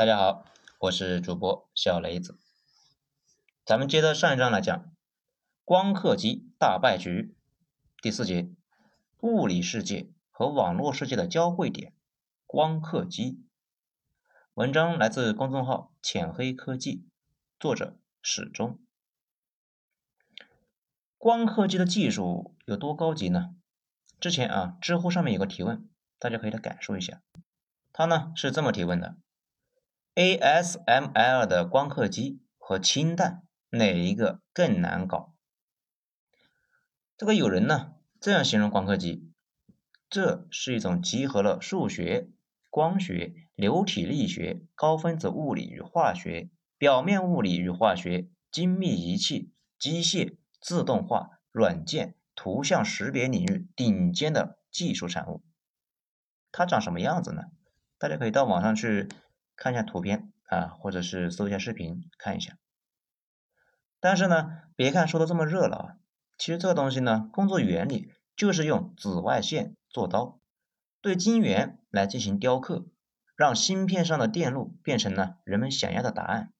大家好，我是主播小雷子。咱们接着上一章来讲，光刻机大败局第四节，物理世界和网络世界的交汇点——光刻机。文章来自公众号浅黑科技，作者始终。光刻机的技术有多高级呢？之前啊，知乎上面有个提问，大家可以来感受一下。他呢是这么提问的。ASML 的光刻机和氢弹哪一个更难搞？这个有人呢这样形容光刻机：这是一种集合了数学、光学、流体力学、高分子物理与化学、表面物理与化学、精密仪器、机械、自动化、软件、图像识别领域顶尖的技术产物。它长什么样子呢？大家可以到网上去。看一下图片啊，或者是搜一下视频看一下。但是呢，别看说的这么热闹啊，其实这个东西呢，工作原理就是用紫外线做刀，对晶圆来进行雕刻，让芯片上的电路变成了人们想要的答案。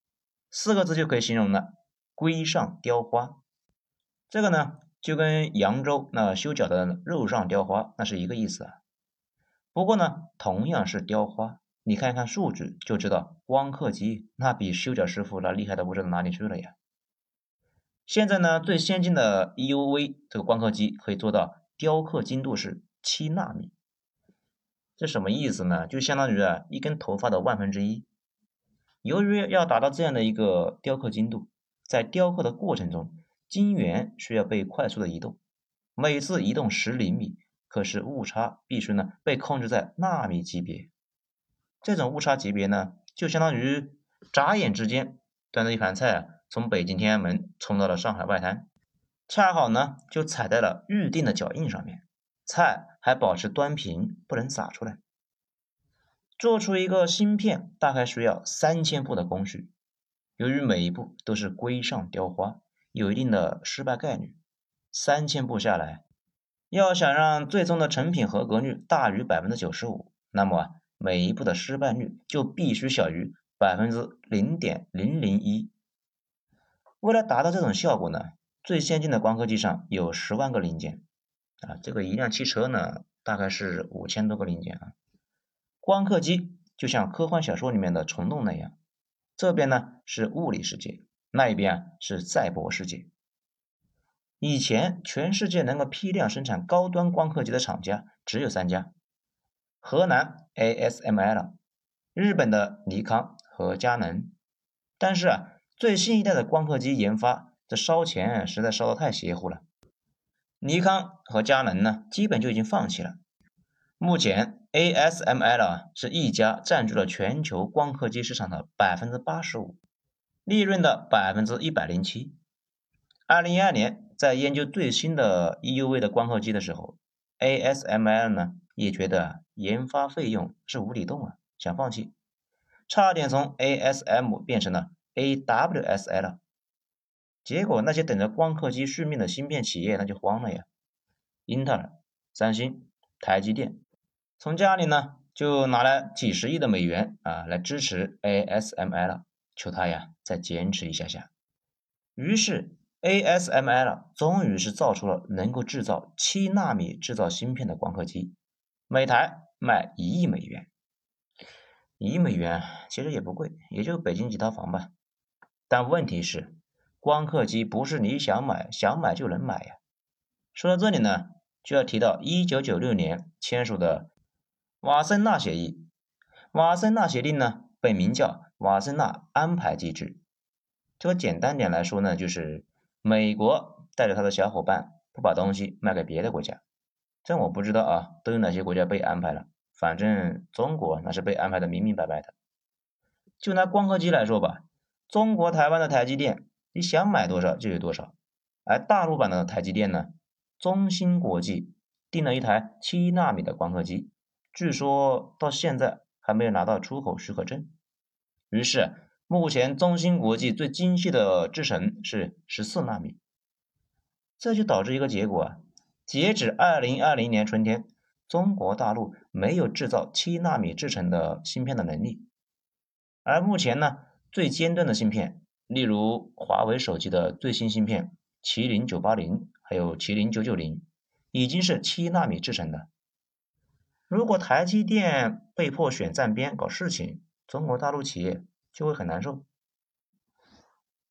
四个字就可以形容了：龟上雕花。这个呢，就跟扬州那修脚的肉上雕花那是一个意思啊。不过呢，同样是雕花。你看一看数据就知道，光刻机那比修脚师傅那厉害的不知道哪里去了呀。现在呢，最先进的 EUV 这个光刻机可以做到雕刻精度是七纳米，这什么意思呢？就相当于啊一根头发的万分之一。由于要达到这样的一个雕刻精度，在雕刻的过程中，晶圆需要被快速的移动，每次移动十厘米，可是误差必须呢被控制在纳米级别。这种误差级别呢，就相当于眨眼之间端着一盘菜啊，从北京天安门冲到了上海外滩，恰好呢就踩在了预定的脚印上面，菜还保持端平，不能洒出来。做出一个芯片大概需要三千步的工序，由于每一步都是龟上雕花，有一定的失败概率。三千步下来，要想让最终的成品合格率大于百分之九十五，那么。每一步的失败率就必须小于百分之零点零零一。为了达到这种效果呢，最先进的光刻机上有十万个零件啊，这个一辆汽车呢大概是五千多个零件啊。光刻机就像科幻小说里面的虫洞那样，这边呢是物理世界，那一边啊是赛博世界。以前全世界能够批量生产高端光刻机的厂家只有三家。河南 ASML，日本的尼康和佳能，但是啊，最新一代的光刻机研发，这烧钱实在烧得太邪乎了。尼康和佳能呢，基本就已经放弃了。目前 ASML 啊是一家占据了全球光刻机市场的百分之八十五，利润的百分之一百零七。二零一二年在研究最新的 EUV 的光刻机的时候，ASML 呢也觉得。研发费用是无底洞啊，想放弃，差点从 ASM 变成了 AWSL，结果那些等着光刻机续命的芯片企业那就慌了呀，英特尔、三星、台积电从家里呢就拿来几十亿的美元啊来支持 ASML，求他呀再坚持一下下，于是 ASML 终于是造出了能够制造七纳米制造芯片的光刻机，每台。卖一亿美元，一亿美元其实也不贵，也就北京几套房吧。但问题是，光刻机不是你想买想买就能买呀。说到这里呢，就要提到一九九六年签署的瓦森纳协议。瓦森纳协定呢，本名叫瓦森纳安排机制。这个简单点来说呢，就是美国带着他的小伙伴不把东西卖给别的国家。这我不知道啊，都有哪些国家被安排了？反正中国那是被安排的明明白白的。就拿光刻机来说吧，中国台湾的台积电，你想买多少就有多少。而大陆版的台积电呢，中芯国际订了一台七纳米的光刻机，据说到现在还没有拿到出口许可证。于是，目前中芯国际最精细的制程是十四纳米，这就导致一个结果啊。截止二零二零年春天，中国大陆没有制造七纳米制成的芯片的能力。而目前呢，最尖端的芯片，例如华为手机的最新芯片麒麟九八零，还有麒麟九九零，已经是七纳米制成的。如果台积电被迫选站边搞事情，中国大陆企业就会很难受。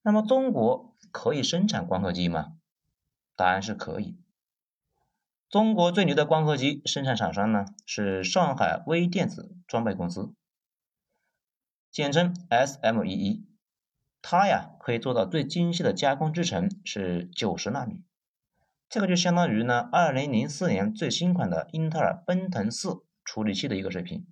那么，中国可以生产光刻机吗？答案是可以。中国最牛的光刻机生产厂商呢，是上海微电子装备公司，简称 SMEE。它呀，可以做到最精细的加工制程是九十纳米。这个就相当于呢，二零零四年最新款的英特尔奔腾四处理器的一个水平。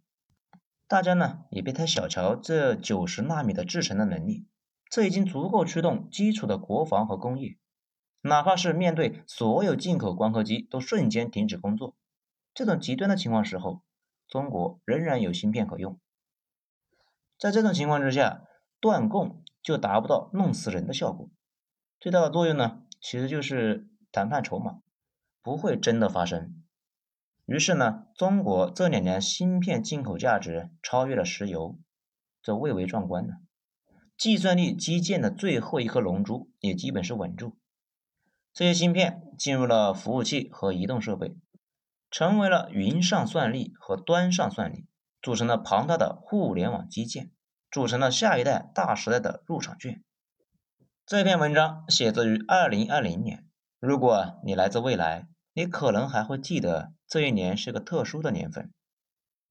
大家呢也别太小瞧这九十纳米的制程的能力，这已经足够驱动基础的国防和工业。哪怕是面对所有进口光刻机都瞬间停止工作，这种极端的情况时候，中国仍然有芯片可用。在这种情况之下，断供就达不到弄死人的效果，最大的作用呢，其实就是。谈判筹码不会真的发生，于是呢，中国这两年芯片进口价值超越了石油，这蔚为壮观呢。计算力基建的最后一颗龙珠也基本是稳住，这些芯片进入了服务器和移动设备，成为了云上算力和端上算力，组成了庞大的互联网基建，组成了下一代大时代的入场券。这篇文章写自于二零二零年。如果你来自未来，你可能还会记得这一年是个特殊的年份。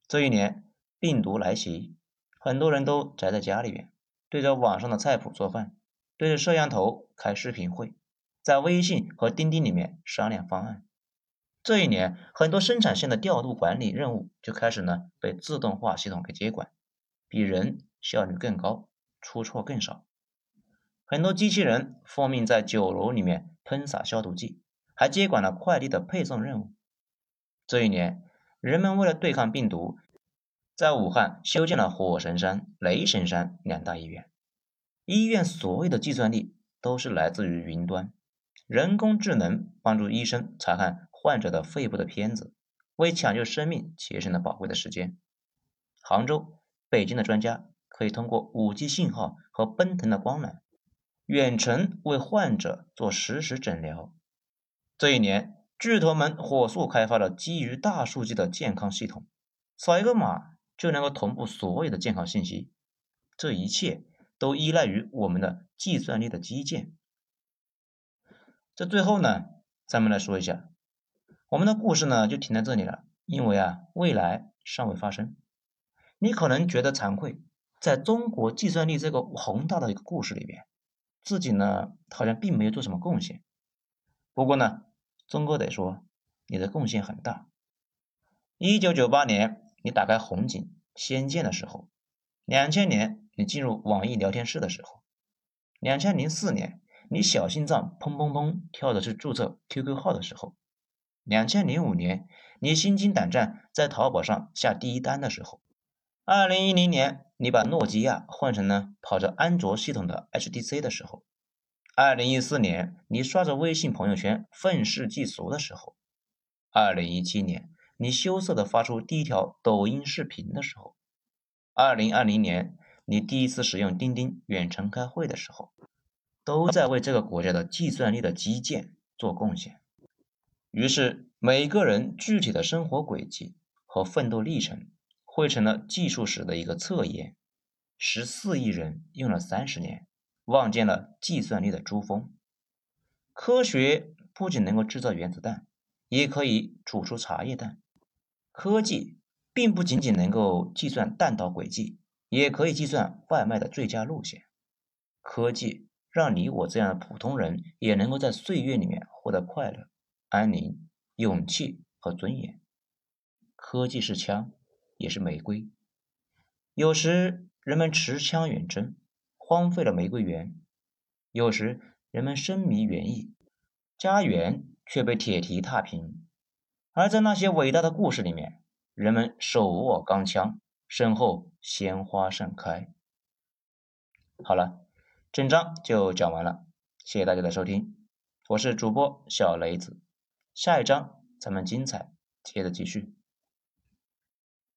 这一年病毒来袭，很多人都宅在家里边，对着网上的菜谱做饭，对着摄像头开视频会，在微信和钉钉里面商量方案。这一年，很多生产线的调度管理任务就开始呢被自动化系统给接管，比人效率更高，出错更少。很多机器人奉命在酒楼里面喷洒消毒剂，还接管了快递的配送任务。这一年，人们为了对抗病毒，在武汉修建了火神山、雷神山两大医院。医院所有的计算力都是来自于云端，人工智能帮助医生查看患者的肺部的片子，为抢救生命节省了宝贵的时间。杭州、北京的专家可以通过 5G 信号和奔腾的光缆。远程为患者做实时诊疗。这一年，巨头们火速开发了基于大数据的健康系统，扫一个码就能够同步所有的健康信息。这一切都依赖于我们的计算力的基建。这最后呢，咱们来说一下，我们的故事呢就停在这里了，因为啊，未来尚未发生。你可能觉得惭愧，在中国计算力这个宏大的一个故事里边。自己呢，好像并没有做什么贡献。不过呢，钟哥得说，你的贡献很大。一九九八年，你打开红警、仙剑的时候；两千年，你进入网易聊天室的时候；两千零四年，你小心脏砰砰砰跳的去注册 QQ 号的时候；两千零五年，你心惊胆战在淘宝上下第一单的时候；二零一零年。你把诺基亚换成了跑着安卓系统的 HTC 的时候，二零一四年你刷着微信朋友圈愤世嫉俗的时候，二零一七年你羞涩的发出第一条抖音视频的时候，二零二零年你第一次使用钉钉远程开会的时候，都在为这个国家的计算力的基建做贡献。于是每个人具体的生活轨迹和奋斗历程。汇成了技术史的一个侧页。十四亿人用了三十年，望见了计算力的珠峰。科学不仅能够制造原子弹，也可以煮出茶叶蛋。科技并不仅仅能够计算弹道轨迹，也可以计算外卖的最佳路线。科技让你我这样的普通人也能够在岁月里面获得快乐、安宁、勇气和尊严。科技是枪。也是玫瑰。有时人们持枪远征，荒废了玫瑰园；有时人们深迷园艺，家园却被铁蹄踏平。而在那些伟大的故事里面，人们手握钢枪，身后鲜花盛开。好了，整章就讲完了，谢谢大家的收听，我是主播小雷子，下一章咱们精彩接着继续。